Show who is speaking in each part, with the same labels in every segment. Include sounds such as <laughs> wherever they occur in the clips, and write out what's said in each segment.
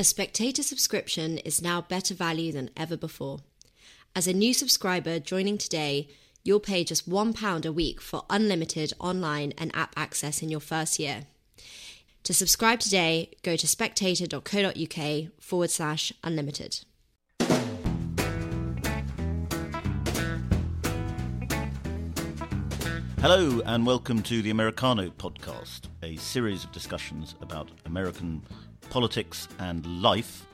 Speaker 1: A spectator subscription is now better value than ever before. As a new subscriber joining today, you'll pay just £1 a week for unlimited online and app access in your first year. To subscribe today, go to spectator.co.uk forward slash unlimited.
Speaker 2: Hello, and welcome to the Americano podcast, a series of discussions about American politics and life.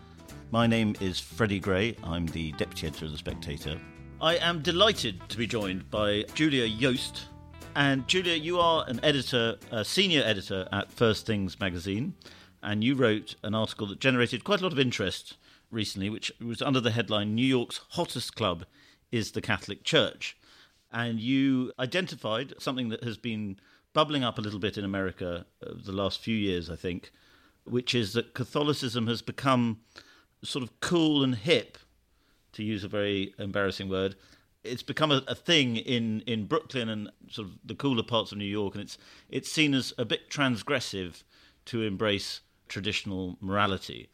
Speaker 2: My name is Freddy Gray. I'm the deputy editor of The Spectator. I am delighted to be joined by Julia Yost. And Julia, you are an editor, a senior editor at First Things magazine, and you wrote an article that generated quite a lot of interest recently, which was under the headline New York's hottest club is the Catholic Church and you identified something that has been bubbling up a little bit in America over the last few years, I think, which is that Catholicism has become sort of cool and hip, to use a very embarrassing word. It's become a, a thing in, in Brooklyn and sort of the cooler parts of New York, and it's it's seen as a bit transgressive to embrace traditional morality.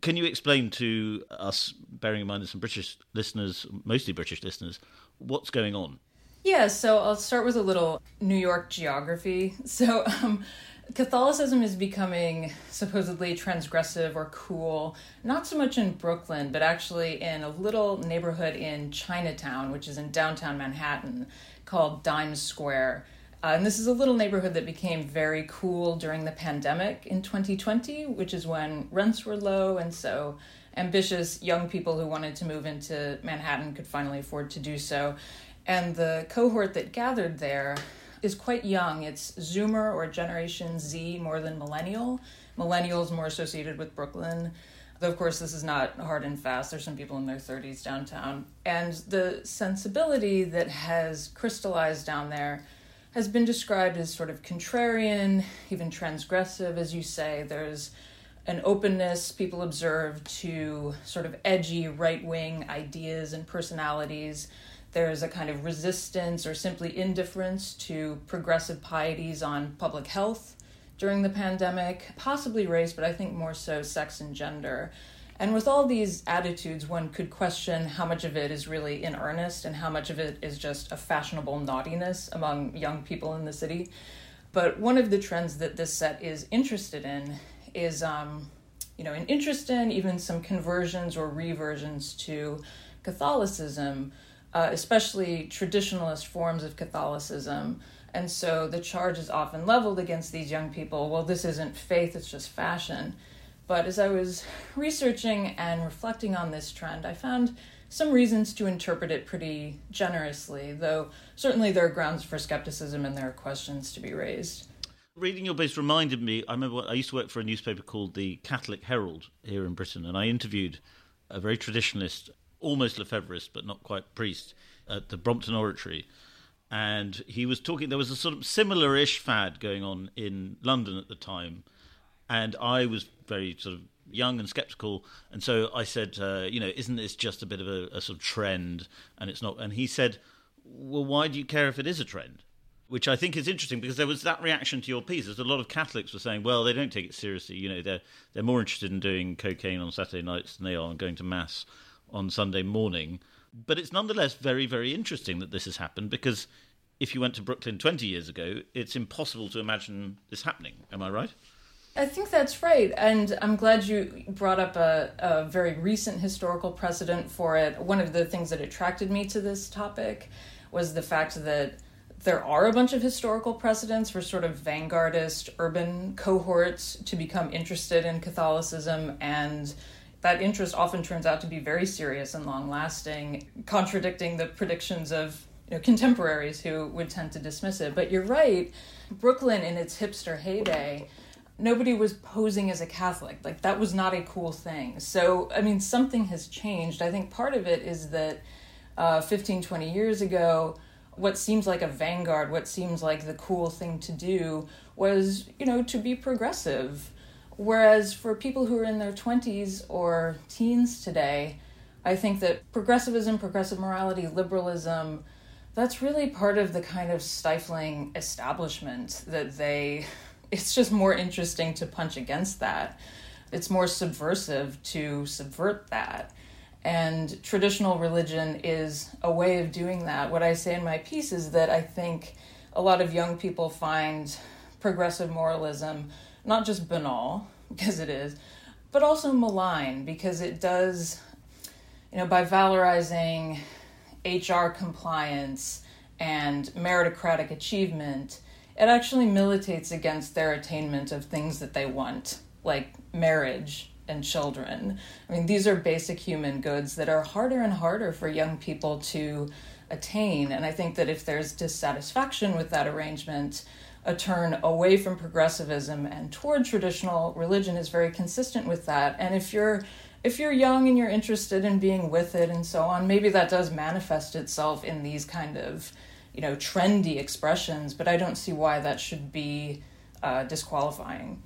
Speaker 2: Can you explain to us, bearing in mind there's some British listeners, mostly British listeners, what's going on?
Speaker 3: Yeah, so I'll start with a little New York geography. <laughs> So, um, Catholicism is becoming supposedly transgressive or cool, not so much in Brooklyn, but actually in a little neighborhood in Chinatown, which is in downtown Manhattan, called Dimes Square. Uh, and this is a little neighborhood that became very cool during the pandemic in 2020, which is when rents were low. And so ambitious young people who wanted to move into Manhattan could finally afford to do so. And the cohort that gathered there is quite young. It's Zoomer or Generation Z more than Millennial. Millennials more associated with Brooklyn. Though, of course, this is not hard and fast. There's some people in their 30s downtown. And the sensibility that has crystallized down there has been described as sort of contrarian, even transgressive, as you say. There's an openness people observe to sort of edgy right wing ideas and personalities. There's a kind of resistance or simply indifference to progressive pieties on public health during the pandemic, possibly race, but I think more so sex and gender. And with all these attitudes, one could question how much of it is really in earnest and how much of it is just a fashionable naughtiness among young people in the city. But one of the trends that this set is interested in is um, you know an interest in even some conversions or reversions to Catholicism, uh, especially traditionalist forms of Catholicism. And so the charge is often leveled against these young people. Well, this isn't faith; it's just fashion. But as I was researching and reflecting on this trend, I found some reasons to interpret it pretty generously, though certainly there are grounds for skepticism and there are questions to be raised.
Speaker 2: Reading your base reminded me. I remember I used to work for a newspaper called the Catholic Herald here in Britain, and I interviewed a very traditionalist, almost Lefebvreist, but not quite priest, at the Brompton Oratory. And he was talking, there was a sort of similar ish fad going on in London at the time. And I was very sort of young and skeptical. And so I said, uh, you know, isn't this just a bit of a, a sort of trend? And it's not. And he said, well, why do you care if it is a trend? which I think is interesting because there was that reaction to your piece. There's a lot of Catholics were saying, well, they don't take it seriously. You know, they're they're more interested in doing cocaine on Saturday nights than they are in going to mass on Sunday morning. But it's nonetheless very, very interesting that this has happened because if you went to Brooklyn 20 years ago, it's impossible to imagine this happening. Am I right?
Speaker 3: I think that's right. And I'm glad you brought up a, a very recent historical precedent for it. One of the things that attracted me to this topic was the fact that there are a bunch of historical precedents for sort of vanguardist urban cohorts to become interested in Catholicism and that interest often turns out to be very serious and long lasting, contradicting the predictions of you know, contemporaries who would tend to dismiss it. But you're right, Brooklyn in its hipster heyday, nobody was posing as a Catholic. Like that was not a cool thing. So, I mean, something has changed. I think part of it is that uh, 15, 20 years ago, what seems like a vanguard, what seems like the cool thing to do was, you know, to be progressive. Whereas for people who are in their 20s or teens today, I think that progressivism, progressive morality, liberalism, that's really part of the kind of stifling establishment that they, <laughs> it's just more interesting to punch against that. it's more subversive to subvert that. And traditional religion is a way of doing that. What I say in my piece is that I think a lot of young people find progressive moralism not just banal, <laughs> because it is, but also malign, because it does, you know, by valorizing HR compliance and meritocratic achievement, it actually militates against their attainment of things that they want, like marriage and children. I mean, these are basic human goods that are harder and harder for young people to attain. And I think that if there's dissatisfaction with that arrangement, a turn away from progressivism and toward traditional religion is very consistent with that. And if you're if you're young and you're interested in being with it and so on, maybe that does manifest itself in these kind of, you know, trendy expressions. But I don't see why that should be uh, disqualifying.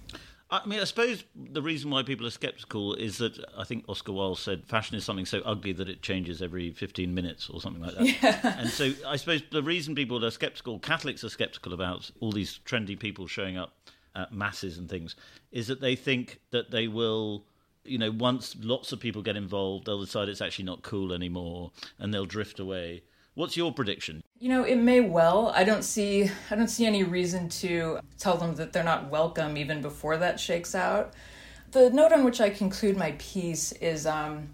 Speaker 2: I mean, I suppose the reason why people are skeptical is that I think Oscar Wilde said fashion is something so ugly that it changes every 15 minutes or something like that.
Speaker 3: Yeah. <laughs>
Speaker 2: And so I suppose the reason people are skeptical, Catholics are skeptical about all these trendy people showing up at masses and things, is that they think that they will you know, once lots of people get involved, they'll decide it's actually not cool anymore and they'll drift away. What's your prediction?
Speaker 3: You know, it may well. I don't see I don't see any reason to tell them that they're not welcome even before that shakes out. The note on which I conclude my piece is um,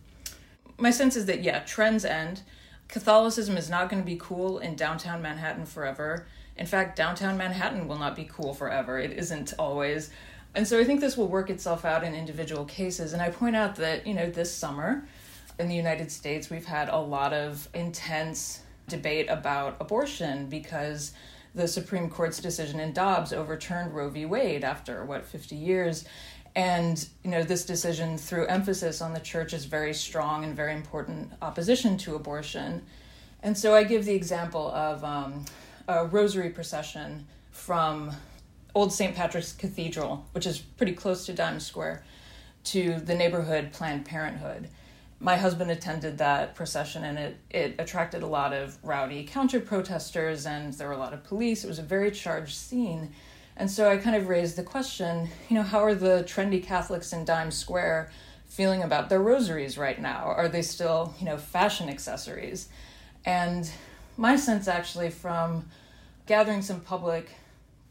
Speaker 3: my sense is that yeah, trends end. Catholicism is not going to be cool in downtown Manhattan forever. In fact, downtown Manhattan will not be cool forever. It isn't always. And so I think this will work itself out in individual cases. And I point out that, you know, this summer in the United States, we've had a lot of intense debate about abortion because the Supreme Court's decision in Dobbs overturned Roe v. Wade after, what, 50 years. And, you know, this decision threw emphasis on the church's very strong and very important opposition to abortion. And so I give the example of um, a rosary procession from old St. Patrick's Cathedral, which is pretty close to Times Square, to the neighborhood Planned Parenthood. My husband attended that procession and it, it attracted a lot of rowdy counter protesters and there were a lot of police. It was a very charged scene. And so I kind of raised the question you know, how are the trendy Catholics in Times Square feeling about their rosaries right now? Are they still, you know, fashion accessories? And my sense actually from gathering some public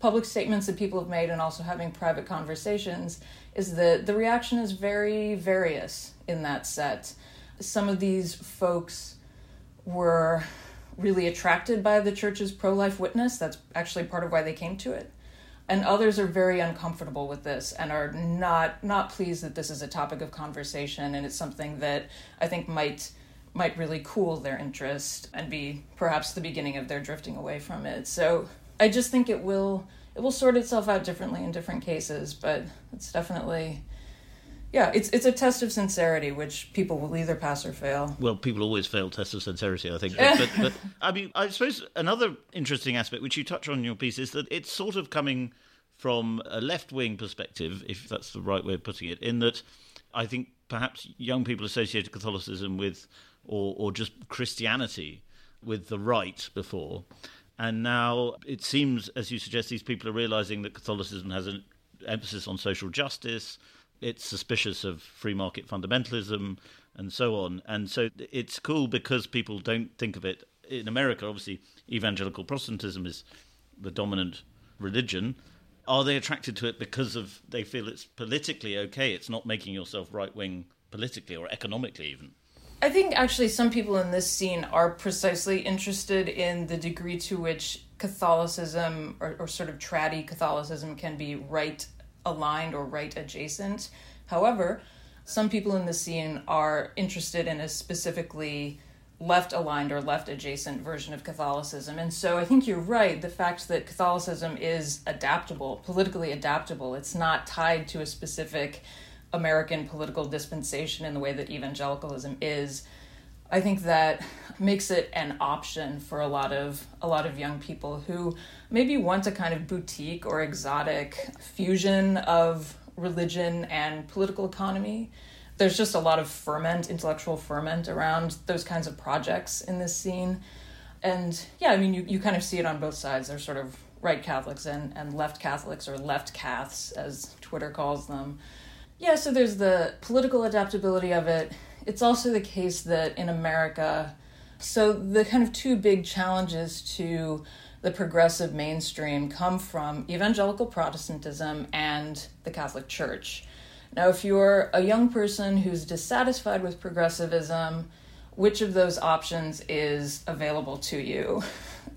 Speaker 3: public statements that people have made and also having private conversations is that the reaction is very various in that set. Some of these folks were really attracted by the church's pro life witness. That's actually part of why they came to it. And others are very uncomfortable with this and are not not pleased that this is a topic of conversation and it's something that I think might might really cool their interest and be perhaps the beginning of their drifting away from it. So I just think it will it will sort itself out differently in different cases, but it's definitely yeah, it's it's a test of sincerity, which people will either pass or fail.
Speaker 2: Well, people always fail tests of sincerity, I think. <laughs> But, but, but, I mean, I suppose another interesting aspect, which you touch on in your piece, is that it's sort of coming from a left wing perspective, if that's the right way of putting it, in that I think perhaps young people associated Catholicism with, or or just Christianity with the right before, and now it seems, as you suggest, these people are realizing that Catholicism has an emphasis on social justice. It's suspicious of free market fundamentalism and so on. And so it's cool because people don't think of it. In America, obviously, evangelical Protestantism is the dominant religion. Are they attracted to it because of they feel it's politically okay? It's not making yourself right wing politically or economically, even.
Speaker 3: I think actually some people in this scene are precisely interested in the degree to which Catholicism or, or sort of traddy Catholicism can be right aligned or right adjacent. However, some people in the scene are interested in a specifically left aligned or left adjacent version of Catholicism. And so I think you're right. The fact that Catholicism is adaptable, politically adaptable, it's not tied to a specific American political dispensation in the way that evangelicalism is, I think that makes it an option for a lot of a lot of young people who maybe want a kind of boutique or exotic fusion of religion and political economy. There's just a lot of ferment, intellectual ferment around those kinds of projects in this scene. And yeah, I mean you, you kind of see it on both sides. There's sort of right Catholics and, and left Catholics or left Caths as Twitter calls them Yeah, so there's the political adaptability of it. It's also the case that in America, so the kind of two big challenges to the progressive mainstream come from evangelical Protestantism and the Catholic Church. Now, if you're a young person who's dissatisfied with progressivism, which of those options is available to you? <laughs>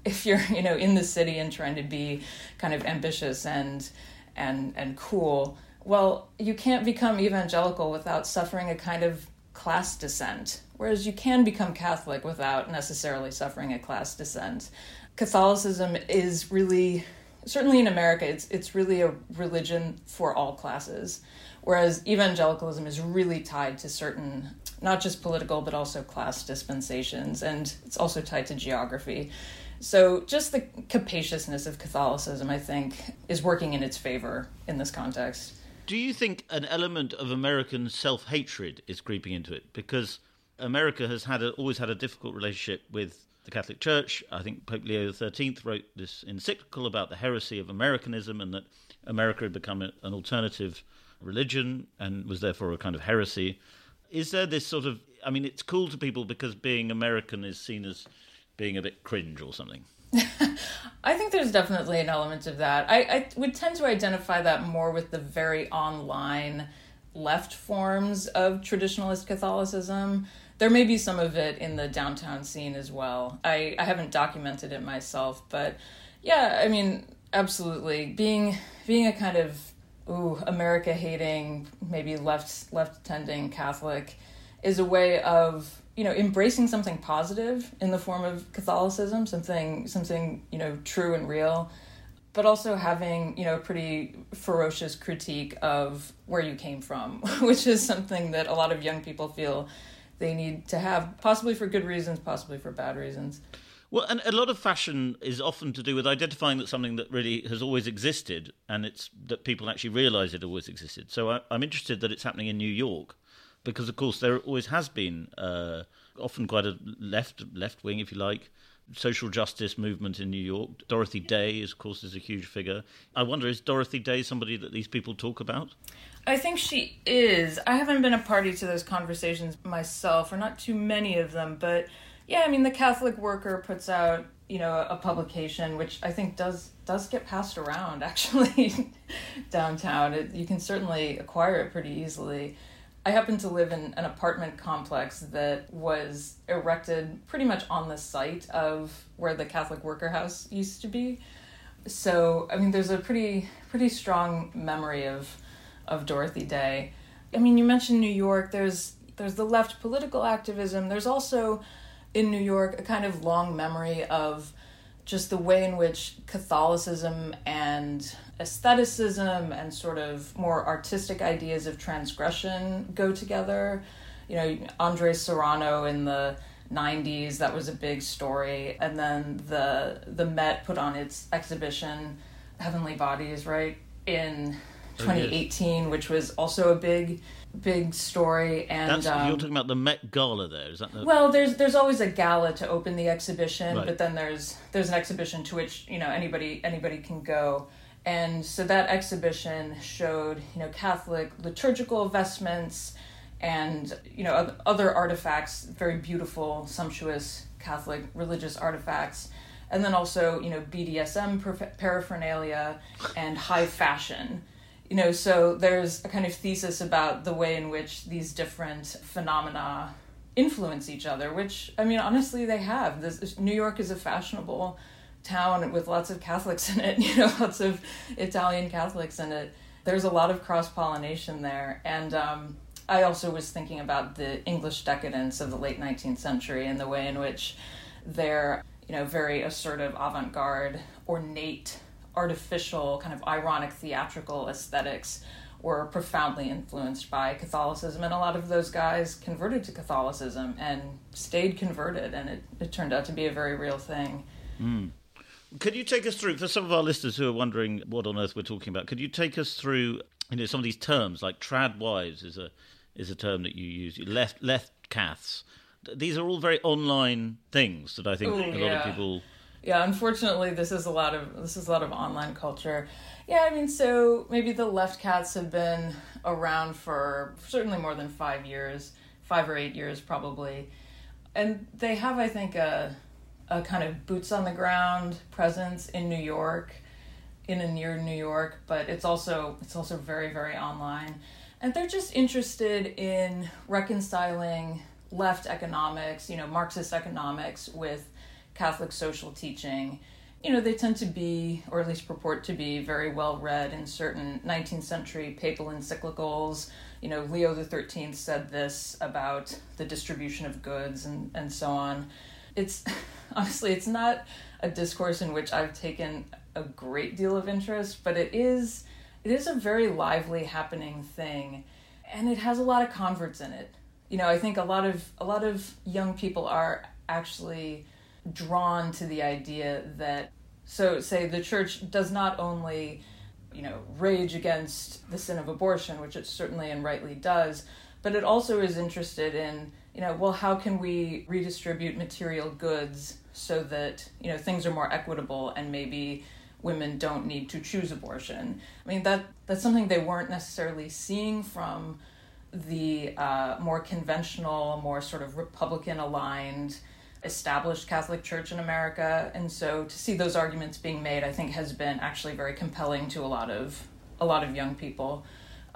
Speaker 3: If you're, you know, in the city and trying to be kind of ambitious and and and cool, well, you can't become evangelical without suffering a kind of class descent, whereas you can become Catholic without necessarily suffering a class descent. Catholicism is really certainly in America it's it's really a religion for all classes whereas evangelicalism is really tied to certain not just political but also class dispensations and it's also tied to geography so just the capaciousness of catholicism i think is working in its favor in this context
Speaker 2: do you think an element of american self-hatred is creeping into it because america has had a, always had a difficult relationship with the Catholic Church. I think Pope Leo XIII wrote this encyclical about the heresy of Americanism and that America had become an alternative religion and was therefore a kind of heresy. Is there this sort of, I mean, it's cool to people because being American is seen as being a bit cringe or something? <laughs>
Speaker 3: I think there's definitely an element of that. I, I would tend to identify that more with the very online left forms of traditionalist Catholicism there may be some of it in the downtown scene as well. I, I haven't documented it myself, but yeah, I mean, absolutely. Being being a kind of ooh, America hating, maybe left left tending Catholic is a way of you know embracing something positive in the form of Catholicism, something something you know true and real, but also having you know a pretty ferocious critique of where you came from, <laughs> which is something that a lot of young people feel they need to have, possibly for good reasons, possibly for bad reasons.
Speaker 2: Well, and a lot of fashion is often to do with identifying that something that really has always existed, and it's that people actually realise it always existed. So I, am interested that it's happening in New York, because of course there always has been, uh, often quite a left left wing, if you like, social justice movement in New York. Dorothy Day, is, of course, is a huge figure. I wonder, is Dorothy Day somebody that these people talk about?
Speaker 3: I think she is. I haven't been a party to those conversations myself, or not too many of them, but yeah, I mean, the Catholic Worker puts out you know a publication which I think does does get passed around <laughs> actually downtown. It, you can certainly acquire it pretty easily. I happen to live in an apartment complex that was erected pretty much on the site of where the Catholic Worker House used to be. So, I mean, there's a pretty pretty strong memory of of Dorothy Day. I mean, you mentioned New York. There's there's the left political activism. There's also in New York a kind of long memory of just the way in which Catholicism and aestheticism and sort of more artistic ideas of transgression go together. You know, Andres Serrano in the 90s that was a big story and then the the Met put on its exhibition Heavenly Bodies right in 2018, which was also a big, big story. And
Speaker 2: um, you're talking about the Met Gala, there is that? The...
Speaker 3: Well, there's there's always a gala to open the exhibition, right. but then there's there's an exhibition to which you know anybody anybody can go. And so that exhibition showed you know Catholic liturgical vestments and you know other artifacts, very beautiful, sumptuous Catholic religious artifacts and then also you know BDSM paraphernalia and high fashion you know so there's a kind of thesis about the way in which these different phenomena influence each other which i mean honestly they have. This new york is a fashionable town with lots of catholics in it <laughs> you know lots of italian catholics in it. There's a lot of cross pollination there. And um, i also was thinking about the english decadence of the late 19th century and the way in which their you know very assertive avant-garde ornate artificial, kind of ironic theatrical aesthetics were profoundly influenced by Catholicism, and a lot of those guys converted to Catholicism and stayed converted, and it, it turned out to be a very real thing.
Speaker 2: Mm. Could you take us through, for some of our listeners who are wondering what on earth we're talking about, could you take us through you know, some of these terms, like trad wives is a, is a term that you use, left, left caths. These are all very online things that I think Ooh, a lot yeah. of people
Speaker 3: yeah, unfortunately, this is a lot of this is a lot of online culture. Yeah, I mean, so maybe the left caths have been around for certainly more than five years, five or eight years probably, and they have, I think, a a kind of boots on the ground presence in New York, in and near New York, but it's also it's also very very online, and they're just interested in reconciling left economics, you know, Marxist economics with Catholic social teaching, you know, they tend to be, or at least purport to be, very well read in certain 19th century papal encyclicals. You know, Leo XIII said this about the distribution of goods and, and so on. It's <laughs> honestly, it's not a discourse in which I've taken a great deal of interest, but it is it is a very lively happening thing and it has a lot of converts in it. You know, I think a lot of a lot of young people are actually drawn to the idea that so say the church does not only you know rage against the sin of abortion which it certainly and rightly does but it also is interested in you know well how can we redistribute material goods so that you know things are more equitable and maybe women don't need to choose abortion? I mean that that's something they weren't necessarily seeing from the uh, more conventional more sort of republican aligned established Catholic Church in America, and so to see those arguments being made, I think, has been actually very compelling to a lot of a lot of young people.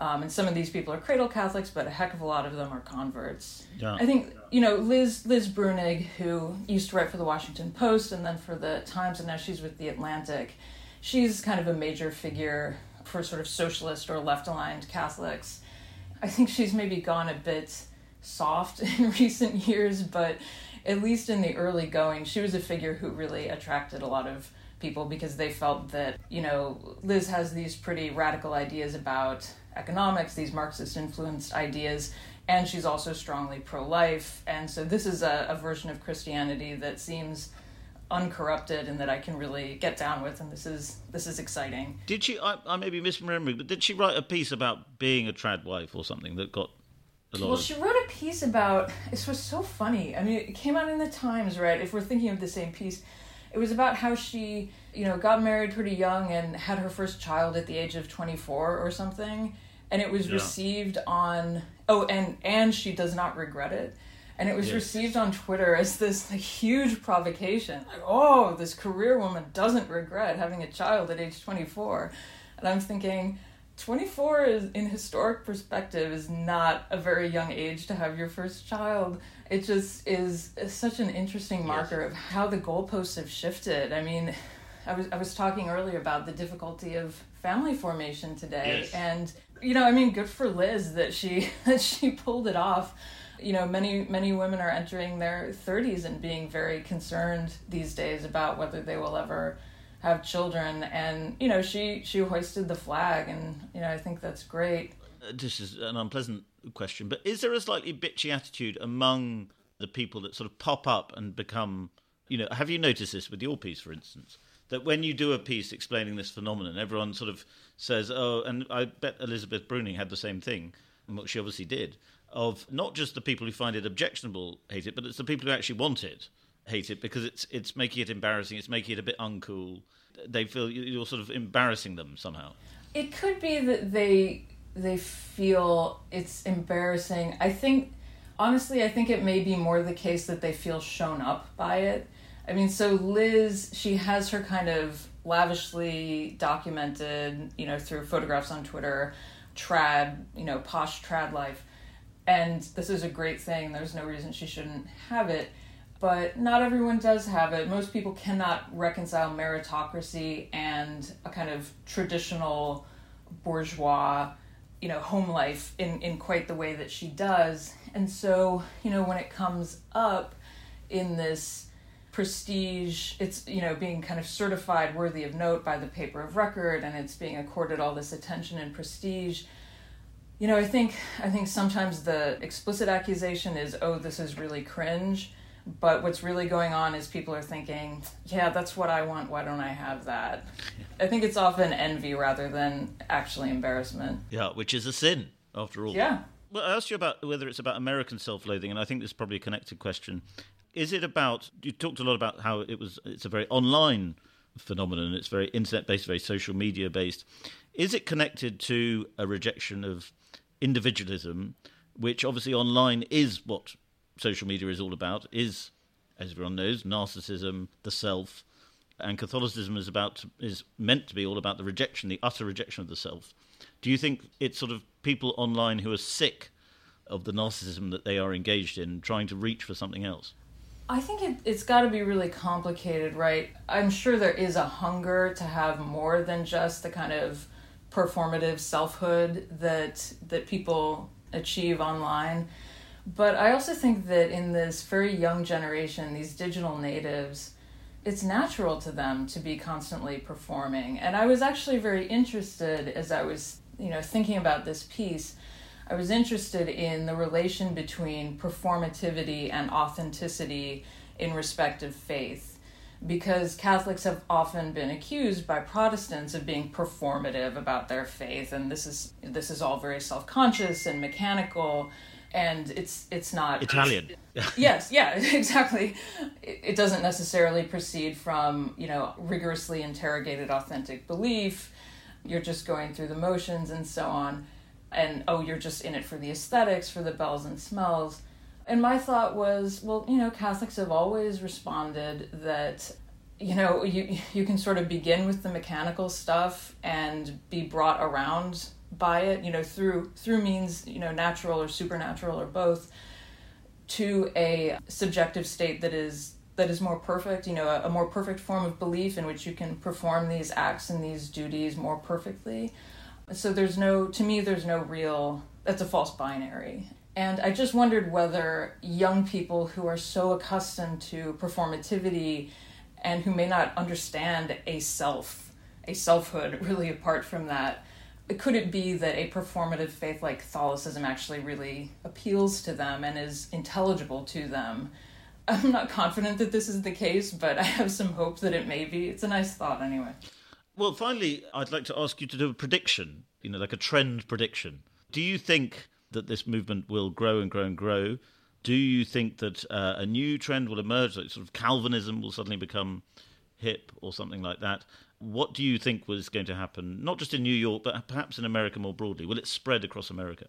Speaker 3: Um, and some of these people are cradle Catholics, but a heck of a lot of them are converts. Yeah. I think you know Liz Liz Bruenig, who used to write for the Washington Post and then for the Times, and now she's with the Atlantic. She's kind of a major figure for sort of socialist or left aligned Catholics. I think she's maybe gone a bit soft <laughs> in recent years, but at least in the early going, she was a figure who really attracted a lot of people because they felt that, you know, Liz has these pretty radical ideas about economics, these Marxist influenced ideas, and she's also strongly pro life. And so this is a, a version of Christianity that seems uncorrupted and that I can really get down with, and this is this is exciting.
Speaker 2: Did she? I, I may be misremembering, but did she write a piece about being a trad wife or something that got
Speaker 3: well, of... she wrote a piece about. This was so funny. I mean, it came out in the Times, right? If we're thinking of the same piece, it was about how she, you know, got married pretty young and had her first child at the age of twenty four or something, and it was yeah. received on. Oh, and and she does not regret it. And it was yes. received on Twitter as this like huge provocation. Like, oh, this career woman doesn't regret having a child at age 24. And I'm thinking, 24 is in historic perspective is not a very young age to have your first child it just is, is such an interesting marker yes. of how the goalposts have shifted i mean I was, I was talking earlier about the difficulty of family formation today yes. and you know i mean good for liz that she <laughs> that she pulled it off you know many many women are entering their 30s and being very concerned these days about whether they will ever have children and you know she she hoisted the flag and you know i think that's great.
Speaker 2: This is an unpleasant question but is there a slightly bitchy attitude among the people that sort of pop up and become you know have you noticed this with your piece for instance? That when you do a piece explaining this phenomenon everyone sort of says oh and i bet elizabeth bruenig had the same thing she obviously did of not just the people who find it objectionable hate it but it's the people who actually want it hate it because it's it's making it embarrassing. It's making it a bit uncool. They feel you're sort of embarrassing them somehow.
Speaker 3: It could be that they they feel it's embarrassing. I think honestly, I think it may be more the case that they feel shown up by it. I mean, so Liz, she has her kind of lavishly documented, you know, through photographs on Twitter, trad, you know, posh trad life. And this is a great thing. There's no reason she shouldn't have it but not everyone does have it. Most people cannot reconcile meritocracy and a kind of traditional bourgeois, you know, home life in, in quite the way that she does. And so, you know, when it comes up in this prestige, it's, you know, being kind of certified worthy of note by the paper of record and it's being accorded all this attention and prestige. You know, I think I think sometimes the explicit accusation is, oh, this is really cringe but what's really going on is people are thinking, yeah, that's what I want. Why don't I have that? I think it's often envy rather than actually embarrassment.
Speaker 2: Yeah, which is a sin after all.
Speaker 3: Yeah.
Speaker 2: Well, I asked you about whether it's about American self loathing, and I think this is probably a connected question. Is it about? You talked a lot about how it was. It's a very online phenomenon. It's very internet based, very social media based. Is it connected to a rejection of individualism, which obviously online is what social media is all about? Is as everyone knows, narcissism, the self, and Catholicism is about is meant to be all about the rejection, the utter rejection of the self. Do you think it's sort of people online who are sick of the narcissism that they are engaged in, trying to reach for something else?
Speaker 3: I think it, it's got to be really complicated, right? I'm sure there is a hunger to have more than just the kind of performative selfhood that that people achieve online. But I also think that in this very young generation, these digital natives, it's natural to them to be constantly performing. And I was actually very interested as I was, you know, thinking about this piece. I was interested in the relation between performativity and authenticity in respect of faith because Catholics have often been accused by Protestants of being performative about their faith and this is this is all very self-conscious and mechanical and it's it's not
Speaker 2: Italian. <laughs>
Speaker 3: yes, yeah, <laughs> exactly. It, it doesn't necessarily proceed from you know rigorously interrogated authentic belief. You're just going through the motions and so on, and oh, you're just in it for the aesthetics, for the bells and smells. And my thought was, well, you know, Catholics have always responded that you know you you can sort of begin with the mechanical stuff and be brought around by it you know through through means you know natural or supernatural or both to a subjective state that is that is more perfect you know a, a more perfect form of belief in which you can perform these acts and these duties more perfectly. So there's no to me there's no real that's a false binary. And i just wondered whether young people who are so accustomed to performativity and who may not understand a self a selfhood <laughs> really apart from that could it be that a performative faith like Catholicism actually really appeals to them and is intelligible to them? <laughs> I'm not confident that this is the case, but I have some hope that it may be. It's a nice thought, anyway.
Speaker 2: Well, finally, I'd like to ask you to do a prediction, you know, like a trend prediction. Do you think that this movement will grow and grow and grow? Do you think that uh, a new trend will emerge, like sort of Calvinism will suddenly become hip or something like that? What do you think was going to happen, not just in New York, but perhaps in America more broadly? Will it spread across America?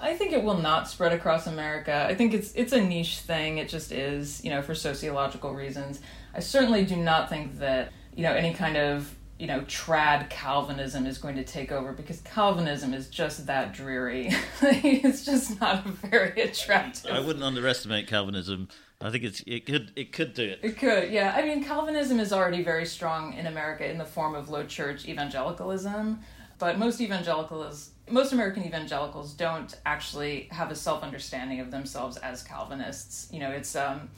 Speaker 3: I think it will not spread across America. I think it's it's a niche thing. It just is, you know, for sociological reasons. I certainly do not think that, you know, any kind of, you know, trad Calvinism is going to take over because Calvinism is just that dreary. <laughs> it's just not a very attractive.
Speaker 2: I wouldn't underestimate Calvinism. I think it's it could it could do it.
Speaker 3: It could, yeah. I mean, Calvinism is already very strong in America in the form of low church evangelicalism, but most evangelicals, most American evangelicals, don't actually have a self understanding of themselves as Calvinists. You know, it's um,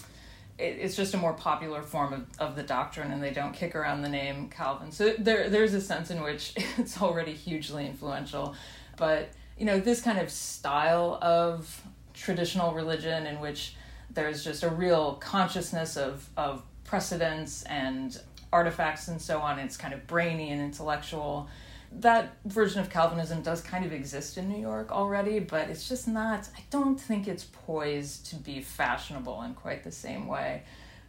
Speaker 3: it, it's just a more popular form of, of the doctrine, and they don't kick around the name Calvin. So there there's a sense in which <laughs> it's already hugely influential, but you know, this kind of style of traditional religion in which there's just a real consciousness of, of precedents and artifacts and so on. It's kind of brainy and intellectual. That version of Calvinism does kind of exist in New York already, but it's just not, I don't think it's poised to be fashionable in quite the same way,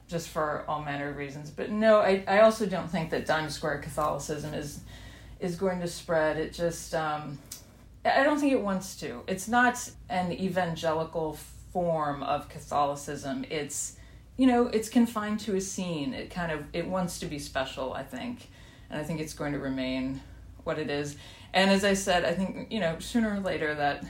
Speaker 3: just for all manner of reasons. But no, I, I also don't think that Diamond Square Catholicism is is going to spread. It just, um, I don't think it wants to. It's not an evangelical form of Catholicism. It's you know, it's confined to a scene. It kind of it wants to be special, I think. And I think it's going to remain what it is. And as I said, I think, you know, sooner or later that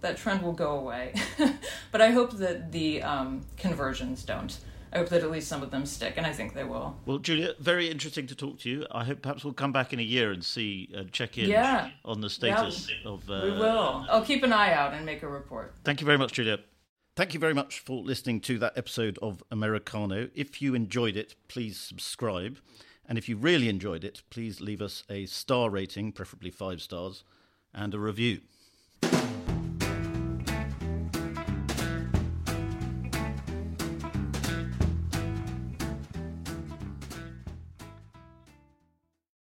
Speaker 3: that trend will go away. <laughs> but I hope that the um, conversions don't. I hope that at least some of them stick, and I think they will.
Speaker 2: Well, Julia, very interesting to talk to you. I hope perhaps we'll come back in a year and see, uh, check in
Speaker 3: yeah.
Speaker 2: on the status
Speaker 3: yeah,
Speaker 2: of. Uh,
Speaker 3: we will. I'll keep an eye out and make a report.
Speaker 2: Thank you very much, Julia. Thank you very much for listening to that episode of Americano. If you enjoyed it, please subscribe. And if you really enjoyed it, please leave us a star rating, preferably five stars, and a review.